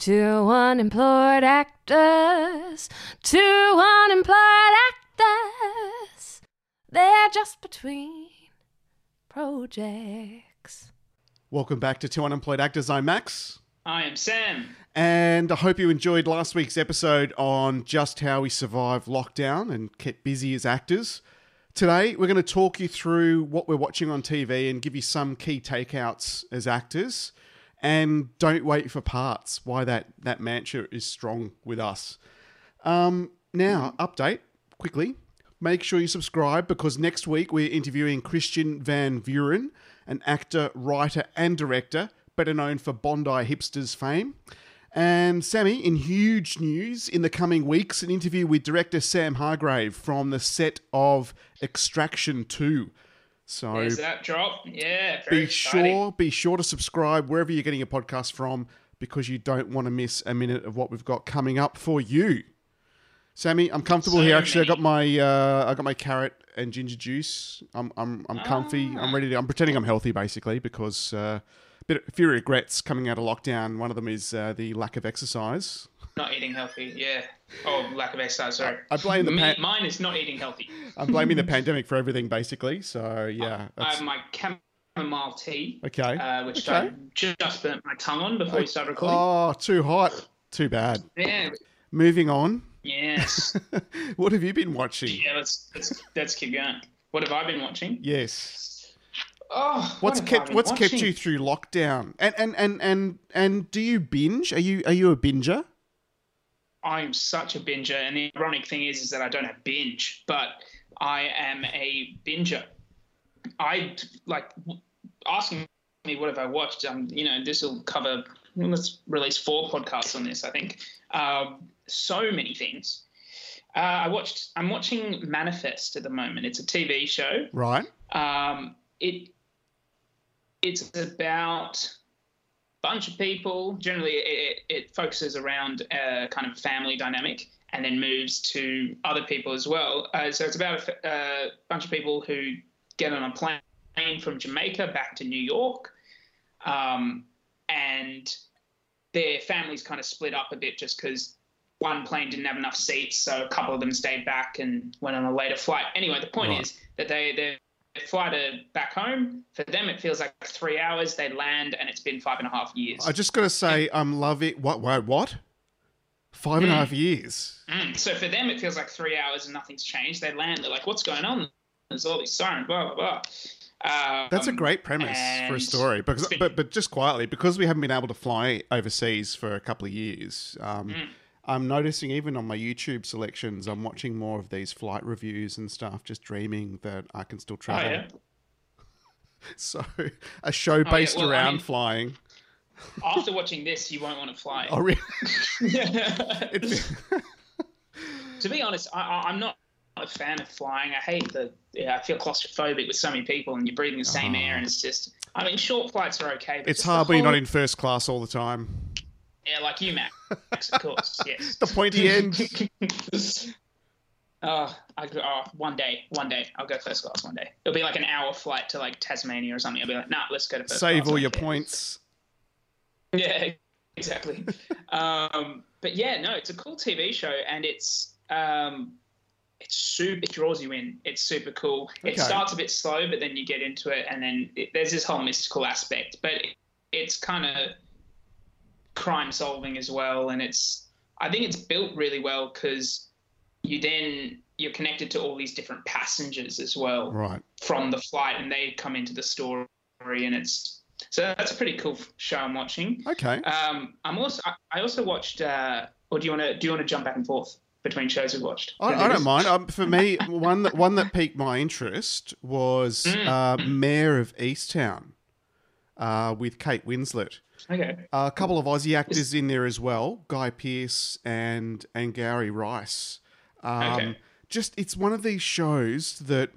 Two unemployed actors, two unemployed actors. They're just between projects. Welcome back to Two Unemployed Actors. I'm Max. I am Sam. And I hope you enjoyed last week's episode on just how we survive lockdown and kept busy as actors. Today, we're going to talk you through what we're watching on TV and give you some key takeouts as actors. And don't wait for parts, why that, that mantra is strong with us. Um, now, update quickly. Make sure you subscribe because next week we're interviewing Christiaan Van Vuuren, an actor, writer, and director, better known for Bondi Hipsters fame. And Sammy, in huge news in the coming weeks, an interview with director Sam Hargrave from the set of Extraction 2. So There's that drop. Yeah, be exciting. sure be sure to subscribe wherever you're getting your podcast from because you don't want to miss a minute of what we've got coming up for you. Sammy, I'm comfortable So here. Actually, I got my uh, I got my carrot and ginger juice. I'm I'm I'm comfy. Ah. I'm ready to. I'm pretending I'm healthy basically because uh, a bit a few regrets coming out of lockdown. One of them is uh, the lack of exercise. Not eating healthy. Yeah. Oh, lack of exercise. Sorry. I blame the pan- Mine is not eating healthy. I'm blaming the pandemic for everything basically. So yeah, I that's, have my chamomile tea, okay. uh, which Okay. I just burnt my tongue on before we started recording. Oh, too hot. Too bad. Yeah. Moving on. Yes. what have you been watching? yeah. Let's let's let's keep going. What have I been watching? Yes. Oh, what What's kept What's kept you through lockdown? And and and and and do you binge? Are you Are you a binger? I'm such a binger, and the ironic thing is, is that I don't have binge, but I am a binger. I like asking me what have I watched. Um, you know, this will cover. Let's release four podcasts on this. I think um, so many things. Uh, I watched. I'm watching Manifest at the moment. It's a TV show. Right. Um, it it's about bunch of people. Generally, it, it focuses around a kind of family dynamic, and then moves to other people as well. Uh, so it's about a, f- a bunch of people who get on a plane from Jamaica back to New York, um, and their families kind of split up a bit just because one plane didn't have enough seats, so a couple of them stayed back and went on a later flight. Anyway, the point Right. is that they they fly to back home. For them, it feels like three hours. They land, and it's been five and a half years. I just got to say, I'm loving. What? What? What? Five and a half years. Mm. So for them, it feels like three hours and nothing's changed. They land, they're like, "What's going on?" There's all these sirens, blah blah blah. Um, That's a great premise for a story. Because, been- but but just quietly, because we haven't been able to fly overseas for a couple of years. Um, Mm. I'm noticing even on my YouTube selections, I'm watching more of these flight reviews and stuff, just dreaming that I can still Oh travel. yeah. So, a show oh, based well, I around mean- flying. After watching this, you won't want to fly. Oh, really? to be honest, I, I, I'm not a fan of flying. I hate the. Yeah, I feel claustrophobic with so many people, and you're breathing the same air, uh-huh. and it's just. I mean, short flights are okay, but it's hard when you're not in first class all the time. Yeah, like you, Max, of course. Yes. The pointy end. Oh, I, oh, one day, one day, I'll go first class. One day, it'll be like an hour flight to like Tasmania or something. I'll be like, nah, let's go to first Save class. all your don't care." points. Yeah, exactly. um, but yeah, no, it's a cool TV show, and it's um, it's super. It draws you in. It's super cool. It starts a bit slow, but then you get into it, and then it, there's this whole mystical aspect. But it, it's kind of crime solving as well, and it's. I think it's built really well because you then you're connected to all these different passengers as well Right. from the flight, and they come into the story, and it's so that's a pretty cool show I'm watching. Okay. Um, I'm also I- also watched. Uh, or do you want to do you want to jump back and forth between shows we've watched? I, I don't mind. Um, for me, one that one that piqued my interest was Mm. uh, Mare of Easttown uh, with Kate Winslet. Okay. a couple of Aussie actors in there as well, Guy Pearce and and Angourie Rice. Um, Okay. Just it's one of these shows that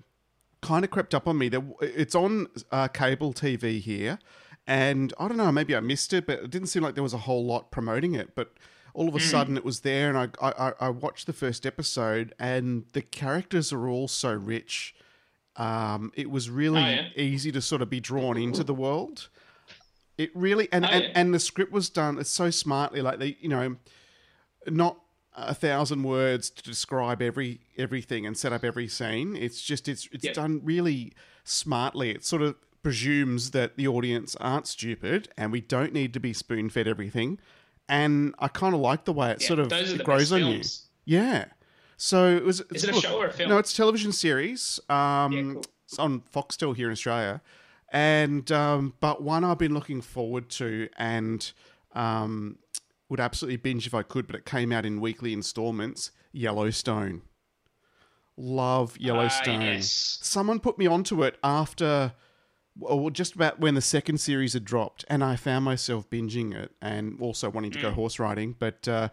kind of crept up on me. That it's on uh, cable TV here, and I don't know, maybe I missed it, but it didn't seem like there was a whole lot promoting it. But all of a sudden, it was there, and I, I I- I watched the first episode, and the characters are all so rich. Um, it was really Oh, yeah. easy to sort of be drawn into the world. It really and, Oh, and, yeah. and the script was done it's so smartly, like they you know, not a thousand words to describe every everything and set up every scene. It's just it's it's Yeah. done really smartly. It sort of presumes that the audience aren't stupid and we don't need to be spoon fed everything. And I kind of like the way it Yeah, sort of it grows on films. you. Yeah. So it was. Is it a look, show or a film? No, it's a television series. Um, Yeah, cool. It's on Foxtel here in Australia, and um, but one I've been looking forward to and um, would absolutely binge if I could. But it came out in weekly installments. Yellowstone. Love Yellowstone. Ah, yes. Someone put me onto it after, well, just about when the second series had dropped, and I found myself binging it and also wanting to go Mm. horse riding. But uh,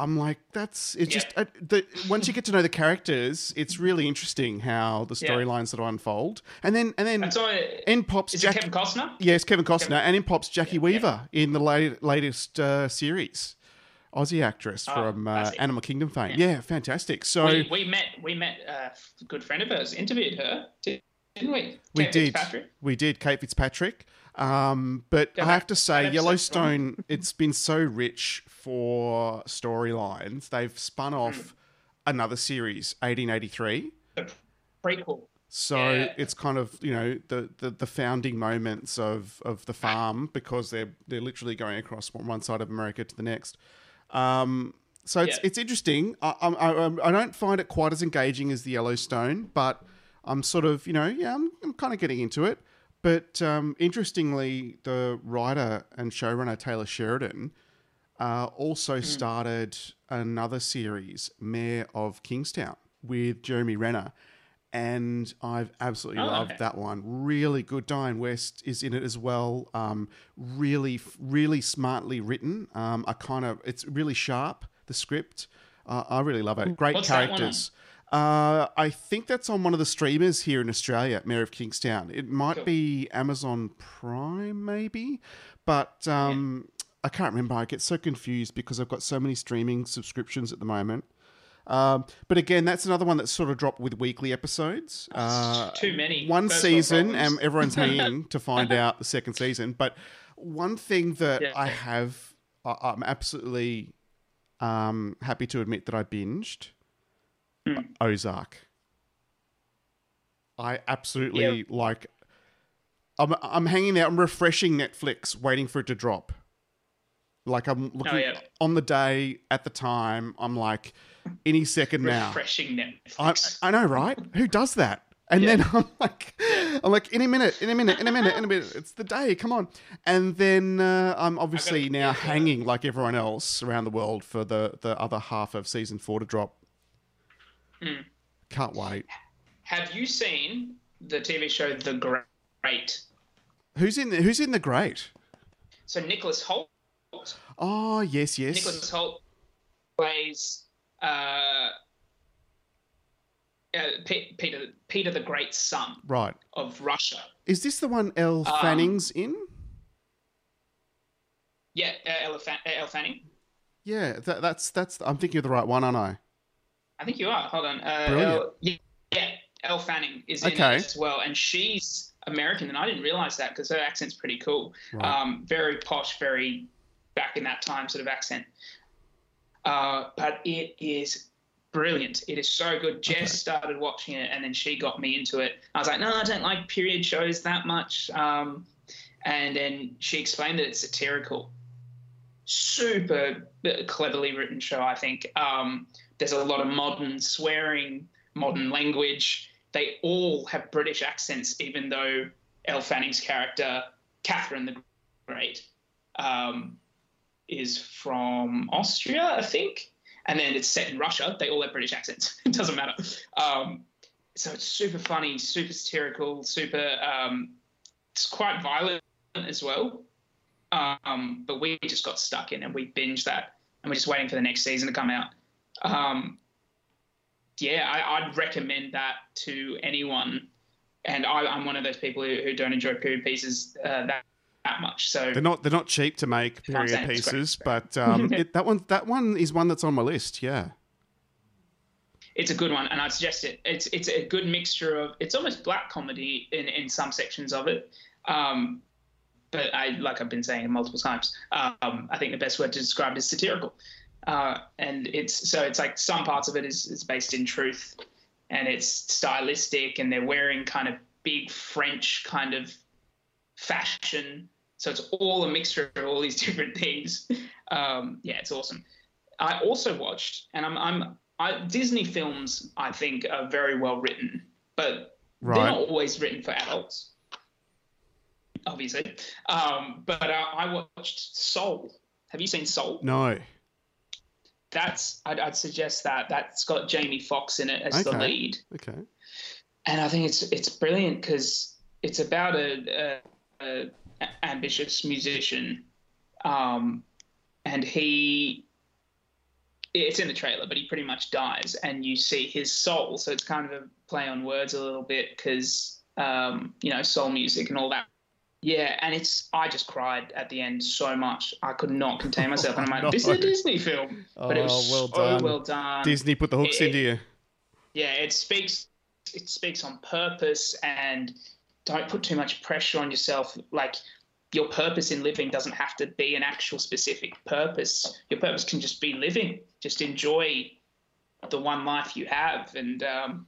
I'm like, that's it's Yeah. just uh, the once you get to know the characters, it's really interesting how the Yeah. storylines that unfold, and then and then That's all. in pops Is Jack. it Kevin Costner? Yes, Kevin Costner, Kevin- and in pops Jacki Weaver in the late, latest uh, series. Aussie actress Oh, from uh. Animal Kingdom fame. Yeah, fantastic. So we, we met. We met uh, a good friend of hers. Interviewed her, didn't we? We did. Fitzpatrick. We did, Kate Fitzpatrick. Um, but Go I back- have to say, go back to Yellowstone, it's been so rich for storylines. They've spun Hmm. off another series, 1883. The prequel. So Yeah. it's kind of you know the, the, the founding moments of, of the farm because they're they're literally going across from one side of America to the next. Um, so it's Yeah. it's interesting. I, I, I, I don't find it quite as engaging as the Yellowstone, but I'm sort of you know yeah I'm, I'm kind of getting into it. But um, interestingly, the writer and showrunner Taylor Sheridan uh, also Hmm. started another series, Mayor of Kingstown, with Jeremy Renner. And I've absolutely Oh, loved okay. that one. Really good. Dianne Wiest is in it as well. Um, really, really smartly written. Um, I kind of, it's really sharp. The script, uh, I really love it. Great What's characters. Uh, I think that's on one of the streamers here in Australia, Mayor of Kingstown. It might Cool. be Amazon Prime, maybe, but um, I can't remember. I get so confused because I've got so many streaming subscriptions at the moment. Um, but again, that's another one that's sort of dropped with weekly episodes. Uh, Too many. One season, and everyone's hanging to find out the second season. But one thing that Yeah. I have, I'm absolutely um, happy to admit that I binged Hmm. Ozark. I absolutely Yeah. like. I'm I'm hanging there. I'm refreshing Netflix, waiting for it to drop. Like I'm looking Oh, yeah. on the day at the time. I'm like, any second now. Refreshing Netflix. I know, right? Who does that? And Yeah. then I'm like, I'm like, in a minute, in a minute, in a minute, in a minute. It's the day. Come on. And then uh, I'm obviously now hanging like everyone else around the world for the the other half of season four to drop. Hmm. Can't wait. Have you seen the TV show The Great? Who's in? The, who's in the great? So Nicholas Hoult. Oh yes, yes. Nicholas Hoult plays uh, uh, Pe- Peter Peter the Great's son Right. of Russia. Is this the one Elle Um, Fanning's in? Yeah, uh, Elle, Fan- uh, Elle Fanning. Yeah, that, that's that's. I'm thinking of the right one, aren't I? I think you are. Hold on. Uh, Brilliant. Elle, yeah, yeah, Elle Fanning is in Okay. it as well, and she's American, and I didn't realize that because her accent's pretty cool. Right. Um, very posh, very back in that time sort of accent. Uh, but it is brilliant. It is so good. Jess Okay. started watching it, and then she got me into it. I was like, no, I don't like period shows that much. Um, and then she explained that it's satirical. Super cleverly written show, I think. Um, there's a lot of modern swearing, modern language. They all have British accents, even though Elle Fanning's character, Catherine the Great, um, is from Austria, I think. And then it's set in Russia. They all have British accents. it doesn't matter. Um, so it's super funny, super satirical, super. Um, it's quite violent as well. Um, but we just got stuck in and we binged that, and we're just waiting for the next season to come out. Um, yeah, I, I'd recommend that to anyone. And I, I'm one of those people who, who don't enjoy period pieces uh, that that much. So They're not they're not cheap to make period pieces, but um, it, that one that one is one that's on my list. Yeah. it's a good one, and I'd suggest it. It's it's a good mixture of it's almost black comedy in in some sections of it, um, but I, like I've been saying multiple times, um, I think the best word to describe it is satirical. Uh, and it's so it's like some parts of it is, is based in truth, and it's stylistic, and they're wearing kind of big French kind of fashion. So it's all a mixture of all these different things. Um, yeah, it's awesome. I also watched, and I'm, I'm I, Disney films. I think are very well written, but Right. they're not always written for adults. Obviously, um, but uh, I watched Soul. Have you seen Soul? No. That's I'd, I'd suggest that that's got Jamie Foxx in it as the lead, Okay. and I think it's it's brilliant because it's about a, a, a ambitious musician, um, and he. It's in the trailer, but he pretty much dies, and you see his soul. So it's kind of a play on words a little bit because um, you know soul music and all that. Yeah, and it's I just cried at the end so much I could not contain myself, and I'm like, this is a Disney film, but it was Oh, well so done. well done. Disney put the hooks it- into you. Yeah, it speaks it speaks on purpose and don't put too much pressure on yourself. Like your purpose in living doesn't have to be an actual specific purpose. Your purpose can just be living. Just enjoy the one life you have, and um,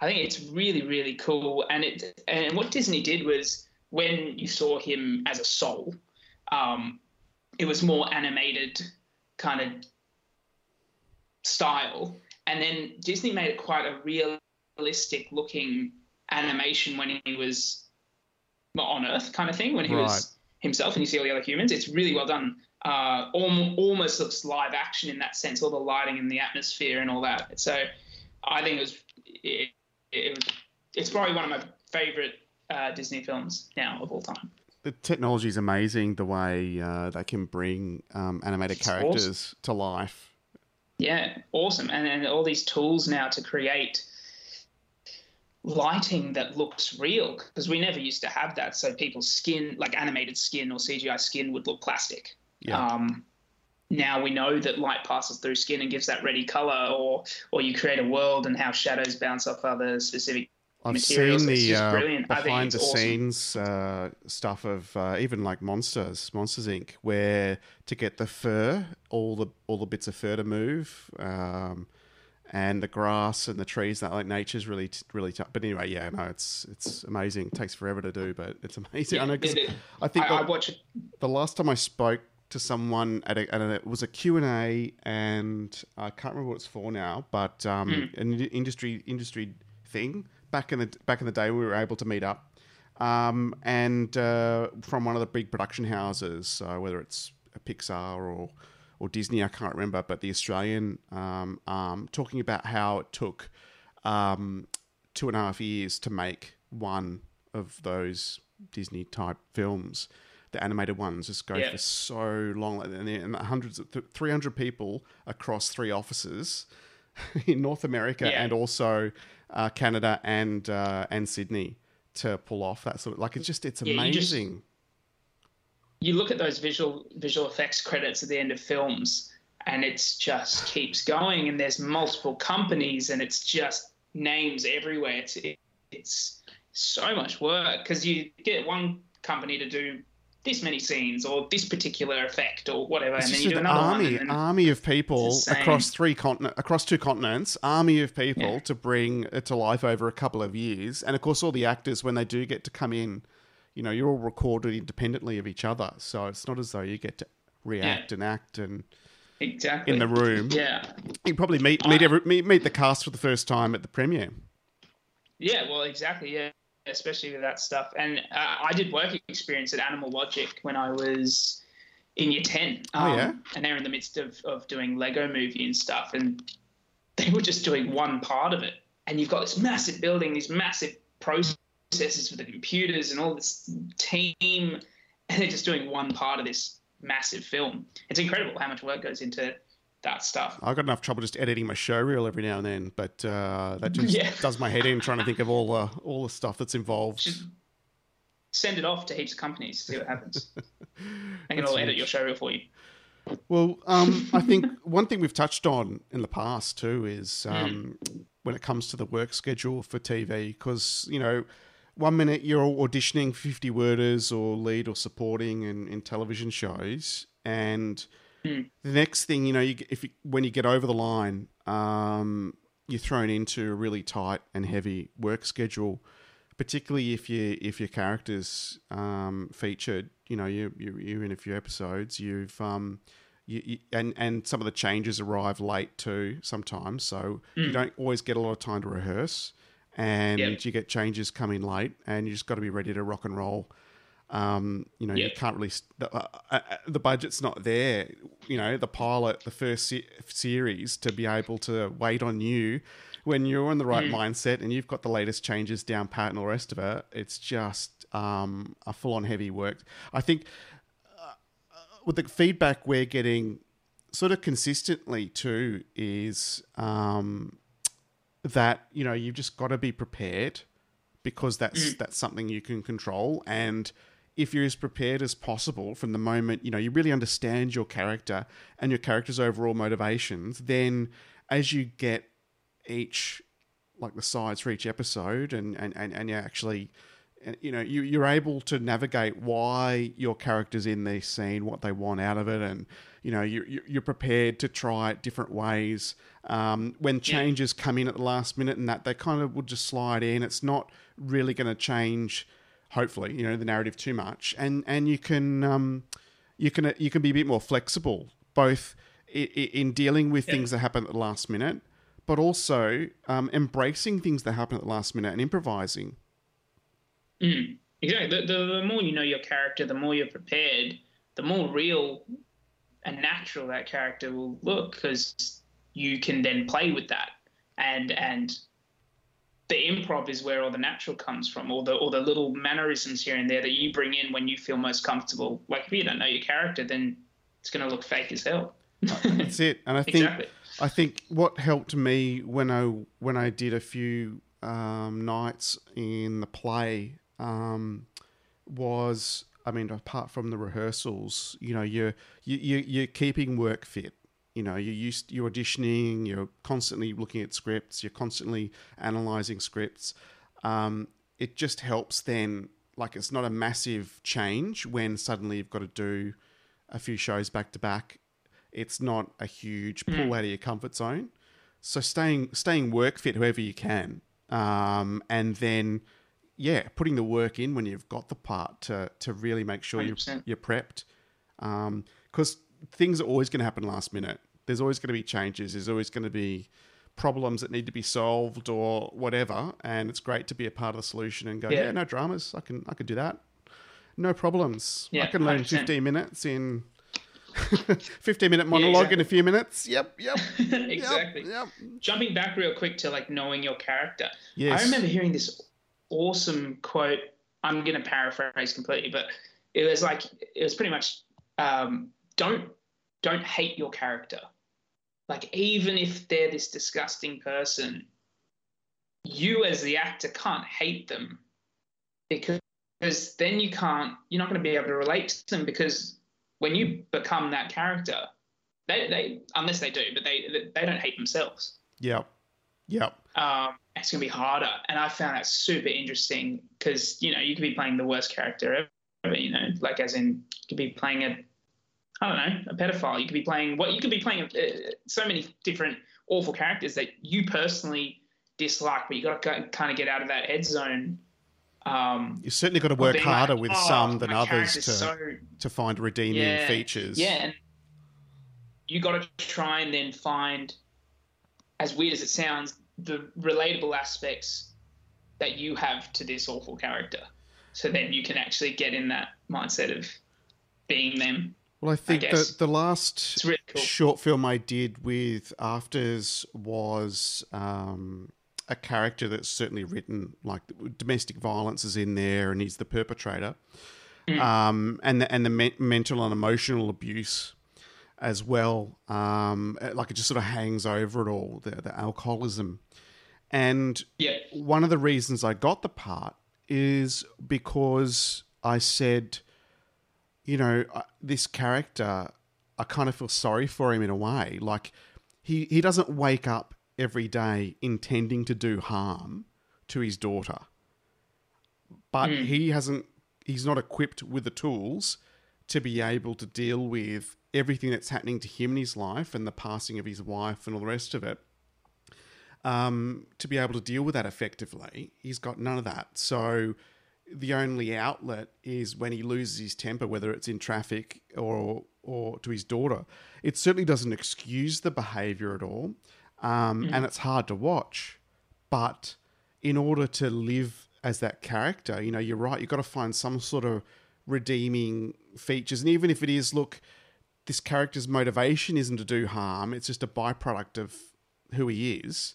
I think it's really really cool. And it and what Disney did was when you saw him as a soul, um, it was more animated kind of style. And then Disney made it quite a realistic looking animation when he was on Earth, kind of thing, when he Right. was himself and you see all the other humans. It's really well done. Uh, alm- almost looks live action in that sense, all the lighting and the atmosphere and all that. So I think it was, it, it was it's probably one of my favorite uh, Disney films now of all time. The technology is amazing. The way uh, they can bring um, animated It's characters to life. Yeah, awesome. And and all these tools now to create lighting that looks real because we never used to have that. So people's skin, like animated skin or CGI skin, would look plastic. Yeah. Um, now we know that light passes through skin and gives that ready color, or or you create a world and how shadows bounce off other specific I've seen the uh, brilliant. I think behind the awesome. scenes uh, stuff of uh, even like Monsters, Monsters Inc., where to get the fur, all the all the bits of fur to move, um, and the grass and the trees. That like nature's really really tough. But anyway, yeah, no, it's it's amazing. It takes forever to do, but it's amazing. I know It- it- I think I, I the- watch it. the last time I spoke to someone at, a, at a, it was a Q&A and I can't remember what it's for now, but um, Hmm. an industry industry thing back in the back in the day we were able to meet up um, and uh, from one of the big production houses, so whether it's Pixar or or Disney, I can't remember, but the Australian um, arm talking about how it took um, two and a half years to make one of those Disney type films. The animated ones just go Yeah. for so long, and, and hundreds of th- 300 people across three offices in North America Yeah. and also uh, Canada and uh, and Sydney to pull off that sort of like it's just it's Yeah, you just- amazing. you look at those visual visual effects credits at the end of films and it's just keeps going and there's multiple companies and it's just names everywhere it's it, it's so much work because you get one company to do this many scenes or this particular effect or whatever It's and then you do an another army, one army of people across three continent, across two continents, army of people Yeah. to bring it to life over a couple of years, and of course, all the actors when they do get to come in, you know, you're all recorded independently of each other, so it's not as though you get to react and act and exactly in the room. yeah You probably meet meet, every, meet meet the cast for the first time at the premiere. Yeah, well, exactly. Yeah, especially with that stuff. And uh, I did work experience at Animal Logic when I was in year ten. Oh, yeah? And they're in the midst of of doing Lego Movie and stuff, and they were just doing one part of it. And you've got this massive building, these massive processes for the computers, and all this team, and they're just doing one part of this massive film. It's incredible how much work goes into that stuff. I've got enough trouble just editing my show reel every now and then, but uh, that just Yeah. does my head in trying to think of all the all the stuff that's involved. Just send it off to heaps of companies, see what happens. They can all edit your show reel for you. Well, um, I think one thing we've touched on in the past too is um, when it comes to the work schedule for TV, because you know one minute you're auditioning 50 worders or lead or supporting in, in television shows and Mm. the next thing you know you, if you, when you get over the line um, you're thrown into a really tight and heavy work schedule particularly if you if your characters um, featured you know you, you you're in a few episodes you've um, you, you, and and some of the changes arrive late too sometimes so you don't always get a lot of time to rehearse and Yep. you get changes coming late and you just got to be ready to rock and roll um, you know, you can't really. st- Uh, uh, uh, the budget's not there. You know, the pilot, the first se- series, to be able to wait on you when you're in the right mindset and you've got the latest changes down pat and all the rest of it. It's just um, a full-on heavy work. I think uh, with the feedback we're getting, sort of consistently too, is um, that you know you've just got to be prepared because that's that's something you can control and if you're as prepared as possible from the moment you know you really understand your character and your character's overall motivations then as you get each like the sides for each episode and and and, and you actually you know you, you're able to navigate why your character's in this scene what they want out of it and you know you, you- you're prepared to try it different ways. Um, when changes come in at the last minute and that they kind of will just slide in. It's not really going to change hopefully you know the narrative too much and and you can um, you can you can be a bit more flexible both in, in dealing with things that happen at the last minute but also um, embracing things that happen at the last minute and improvising Mm, exactly. The, the, the more you know your character, the more you're prepared, the more real and natural that character will look because you can then play with that. And and the improv is where all the natural comes from, or the or the little mannerisms here and there that you bring in when you feel most comfortable. Like if you don't know your character, then it's going to look fake as hell. That's it. And I think Exactly. I think what helped me when I when I did a few um, nights in the play um, was I mean apart from the rehearsals, you know, you're you, you you're keeping work fit. You know, you're used you're auditioning, you're constantly looking at scripts, you're constantly analyzing scripts. Um, it just helps then like it's not a massive change when suddenly you've got to do a few shows back to back it's not a huge pull out of your comfort zone. So staying staying work fit whoever you can, um, and then yeah, putting the work in when you've got the part to to really make sure you're you're prepped, because things are always going to happen last minute. There's always going to be changes. There's always going to be problems that need to be solved or whatever, and it's great to be a part of the solution and go, yeah, Yeah. no dramas. I can I can do that. No problems. I can learn 100%. 15 minutes in 15 minute monologue in a few minutes. Yep, yep. exactly. Yep, yep. jumping back real quick to like knowing your character. Yes. I remember hearing this awesome quote. I'm going to paraphrase completely, but it was like it was pretty much um, don't don't hate your character. Like even if they're this disgusting person, you as the actor can't hate them because then you can't you're not going to be able to relate to them because when you become that character, they they unless they do, but they they don't hate themselves Yep. Yep. um, it's going to be harder. And I found that super interesting because, you know, you could be playing the worst character ever, you know, like as in, you could be playing a, I don't know, a pedophile. You could be playing what you could be playing uh, so many different awful characters that you personally dislike, but you got to kind of get out of that head zone. Um, You certainly got to work harder like, with "Oh, some than others to so to find redeeming yeah, features. Yeah, and you got to try and then find, as weird as it sounds, the relatable aspects that you have to this awful character, so then you can actually get in that mindset of being them. Well, I think guess. the the last really cool. short film I did with Afters was um, a character that's certainly written like domestic violence is in there, and he's the perpetrator, Mm. um, and the, and the me- mental and emotional abuse as well. Um, like it just sort of hangs over it all, the, the alcoholism, and Yeah, one of the reasons I got the part is because I said, you know, this character, I kind of feel sorry for him in a way. Like he he doesn't wake up every day intending to do harm to his daughter. but he hasn't. He's not equipped with the tools to be able to deal with everything that's happening to him in his life and the passing of his wife and all the rest of it. Um, to be able to deal with that effectively, he's got none of that. So the only outlet is when he loses his temper, whether it's in traffic or or to his daughter. It certainly doesn't excuse the behaviour at all, um, and it's hard to watch. But in order to live as that character, you know, you're right. You've got to find some sort of redeeming features, and even if it is, look, this character's motivation isn't to do harm; it's just a byproduct of who he is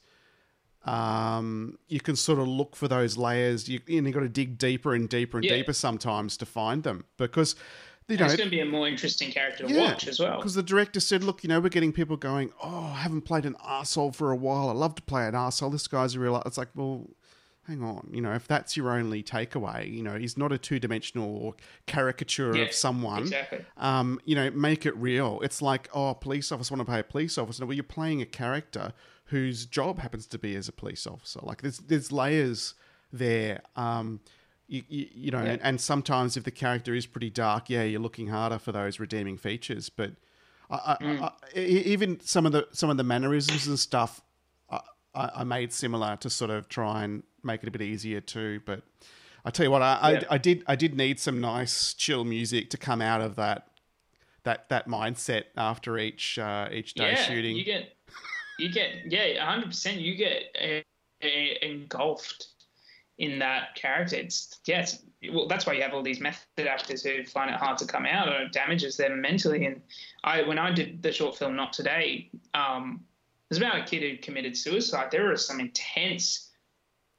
um, you can sort of look for those layers. You, you got to dig deeper and deeper and Yeah. deeper sometimes to find them because you know it's going to be a more interesting character to watch as well. Because the director said, "Look, you know, we're getting people going. Oh, I haven't played an arsehole for a while. I love to play an arsehole. This guy's a real." It's like, well, hang on. You know, if that's your only takeaway, you know, he's not a two-dimensional or caricature Yeah, of someone. exactly. Um, you know, make it real. It's like, oh, police officer want to play a police officer. Well, you're playing a character whose job happens to be as a police officer. Like, there's there's layers there. Um, you, you, you know, Yeah. and, and sometimes if the character is pretty dark, yeah, you're looking harder for those redeeming features. But I, I, Mm. I, e- even some of the some of the mannerisms and stuff, I, I I made similar to sort of try and make it a bit easier too. But I tell you what, I, Yeah. I, I did I did need some nice chill music to come out of that that that mindset after each uh, each day yeah, shooting. you get, you get, yeah, hundred percent. You get uh, uh, engulfed in that character. It's yes, well, that's why you have all these method actors who find it hard to come out, or it damages them mentally. And I, when I did the short film Not Today, um, it was about a kid who committed suicide. There were some intense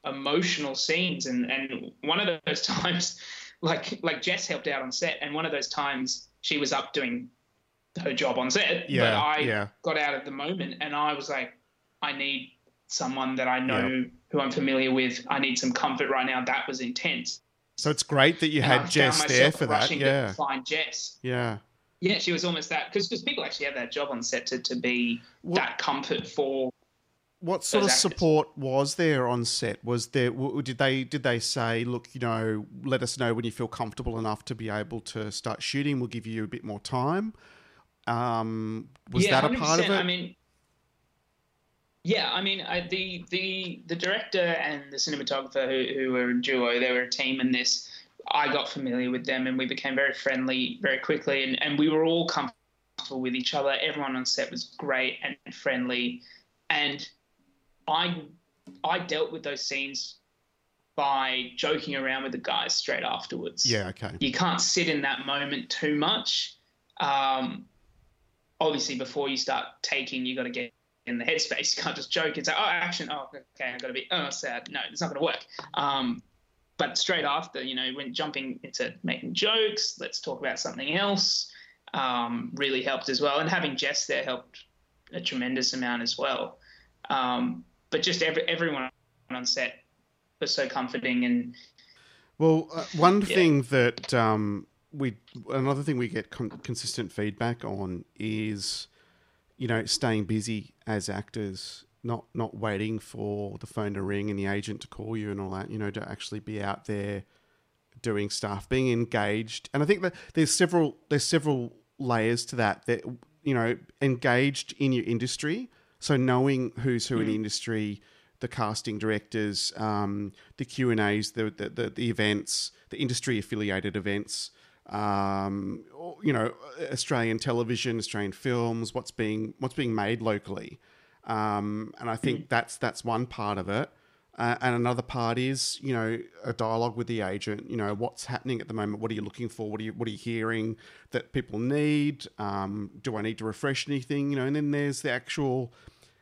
emotional scenes, and and one of those times, like like Jess helped out on set, and one of those times she was up doing her job on set, but Yeah, I yeah. got out of the moment, and I was like, I need someone that I know who I'm familiar with. I need some comfort right now. That was intense. so it's great that you And had Jess there for that. Yeah, To find Jess. yeah. Yeah, she was almost that because people actually have that job on set to, to be What- that comfort for. What sort of actors. support was there on set? Was there? Did they? Did they say, "Look, you know, let us know when you feel comfortable enough to be able to start shooting. We'll give you a bit more time." Um, was yeah, that a part of 100%. it? I mean, yeah, I mean, I, the the the director and the cinematographer who, who were a duo, they were a team in this. I got familiar with them and we became very friendly very quickly, and, and we were all comfortable with each other. Everyone on set was great and friendly, and I I dealt with those scenes by joking around with the guys straight afterwards yeah. Okay. you can't sit in that moment too much. Um, obviously, before you start taking, you got to get in the headspace. You can't just joke and say, "Oh, action! Oh, okay, I got to be oh sad." No, it's not going to work. Um, but straight after, you know, when jumping into making jokes, let's talk about something else. Um, really helped as well, and having Jess there helped a tremendous amount as well. Um, but just every, everyone on set was so comforting and Well, uh, one Yeah. thing that um, we, another thing we get con- consistent feedback on is, you know, staying busy as actors, not not waiting for the phone to ring and the agent to call you and all that. You know, to actually be out there doing stuff, being engaged. And I think that there's several there's several layers to that. That you know, engaged in your industry, so knowing who's who in the industry, the casting directors, um, the Q and A's, the, the the the events, the industry affiliated events. Um, you know, Australian television, Australian films, what's being what's being made locally, um, and I think that's that's one part of it. Uh, and another part is, you know, a dialogue with the agent. You know, what's happening at the moment? What are you looking for? What are you What are you hearing that people need? Um, do I need to refresh anything? You know, and then there's the actual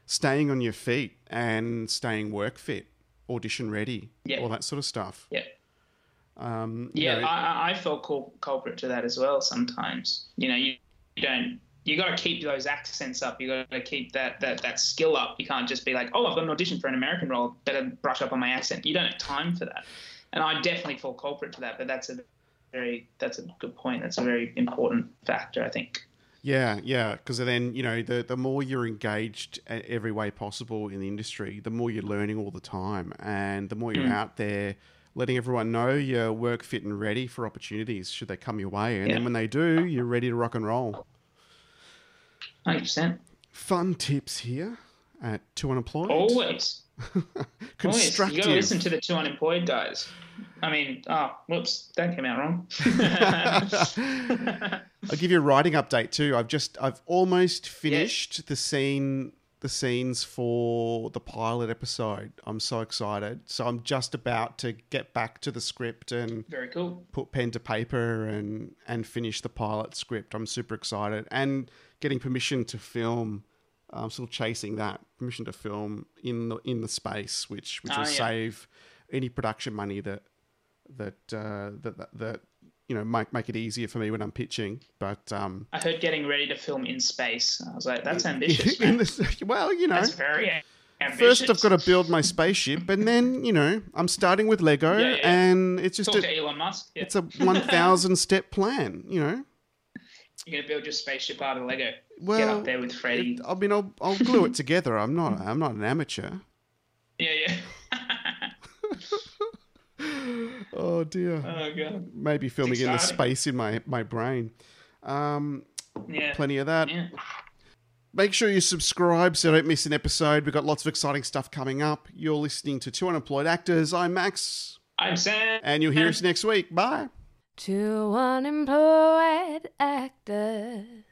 staying on your feet and staying work fit, audition ready, Yeah. all that sort of stuff. yeah. Um, you Yeah, know, I, I- felt cul- culprit to that as well. Sometimes, you know, you, you don't. You got to keep those accents up. You got to keep that, that that skill up. You can't just be like, "Oh, I've got an audition for an American role. Better brush up on my accent." You don't have time for that. And I definitely fall culprit to that. But that's a very that's a good point. That's a very important factor, I think. Yeah, yeah, because then you know the the more you're engaged every way possible in the industry, the more you're learning all the time, and the more you're out there letting everyone know you're work fit and ready for opportunities should they come your way. And Yeah. then when they do, you're ready to rock and roll. Hundred percent. Fun tips here at Two Unemployed. Always. Always. Constructive. You got to listen to the two unemployed guys. I mean, oh, whoops, that came out wrong. I'll give you a writing update too. I've just I've almost finished the scene the scenes for the pilot episode. I'm so excited. So I'm just about to get back to the script and Very cool. put pen to paper and and finish the pilot script. I'm super excited and getting permission to film. I'm still chasing that permission to film in the in the space, which which Oh, will yeah. save any production money that that uh, that, that that you know make make it easier for me when I'm pitching. But um, I heard getting ready to film in space. I was like, that's ambitious. in Man. this, well, you know, That's very ambitious. first I've got to build my spaceship, and then you know I'm starting with Lego, Yeah, yeah. and it's just talk a, to Elon Musk. Yeah. it's a one thousand step plan. You know. You're gonna build your spaceship out of Lego. Get up there with Freddy. It- I mean, I'll, I'll glue it together. I'm not. I'm not an amateur. Yeah, yeah. Oh dear. oh god. Maybe filming in the space in my my brain. Um, Yeah. plenty of that. Yeah. Make sure you subscribe so you don't miss an episode. We've got lots of exciting stuff coming up. You're listening to Two Unemployed Actors. I'm Max, I'm Sam. and you'll hear us next week. Bye. Two unemployed actors.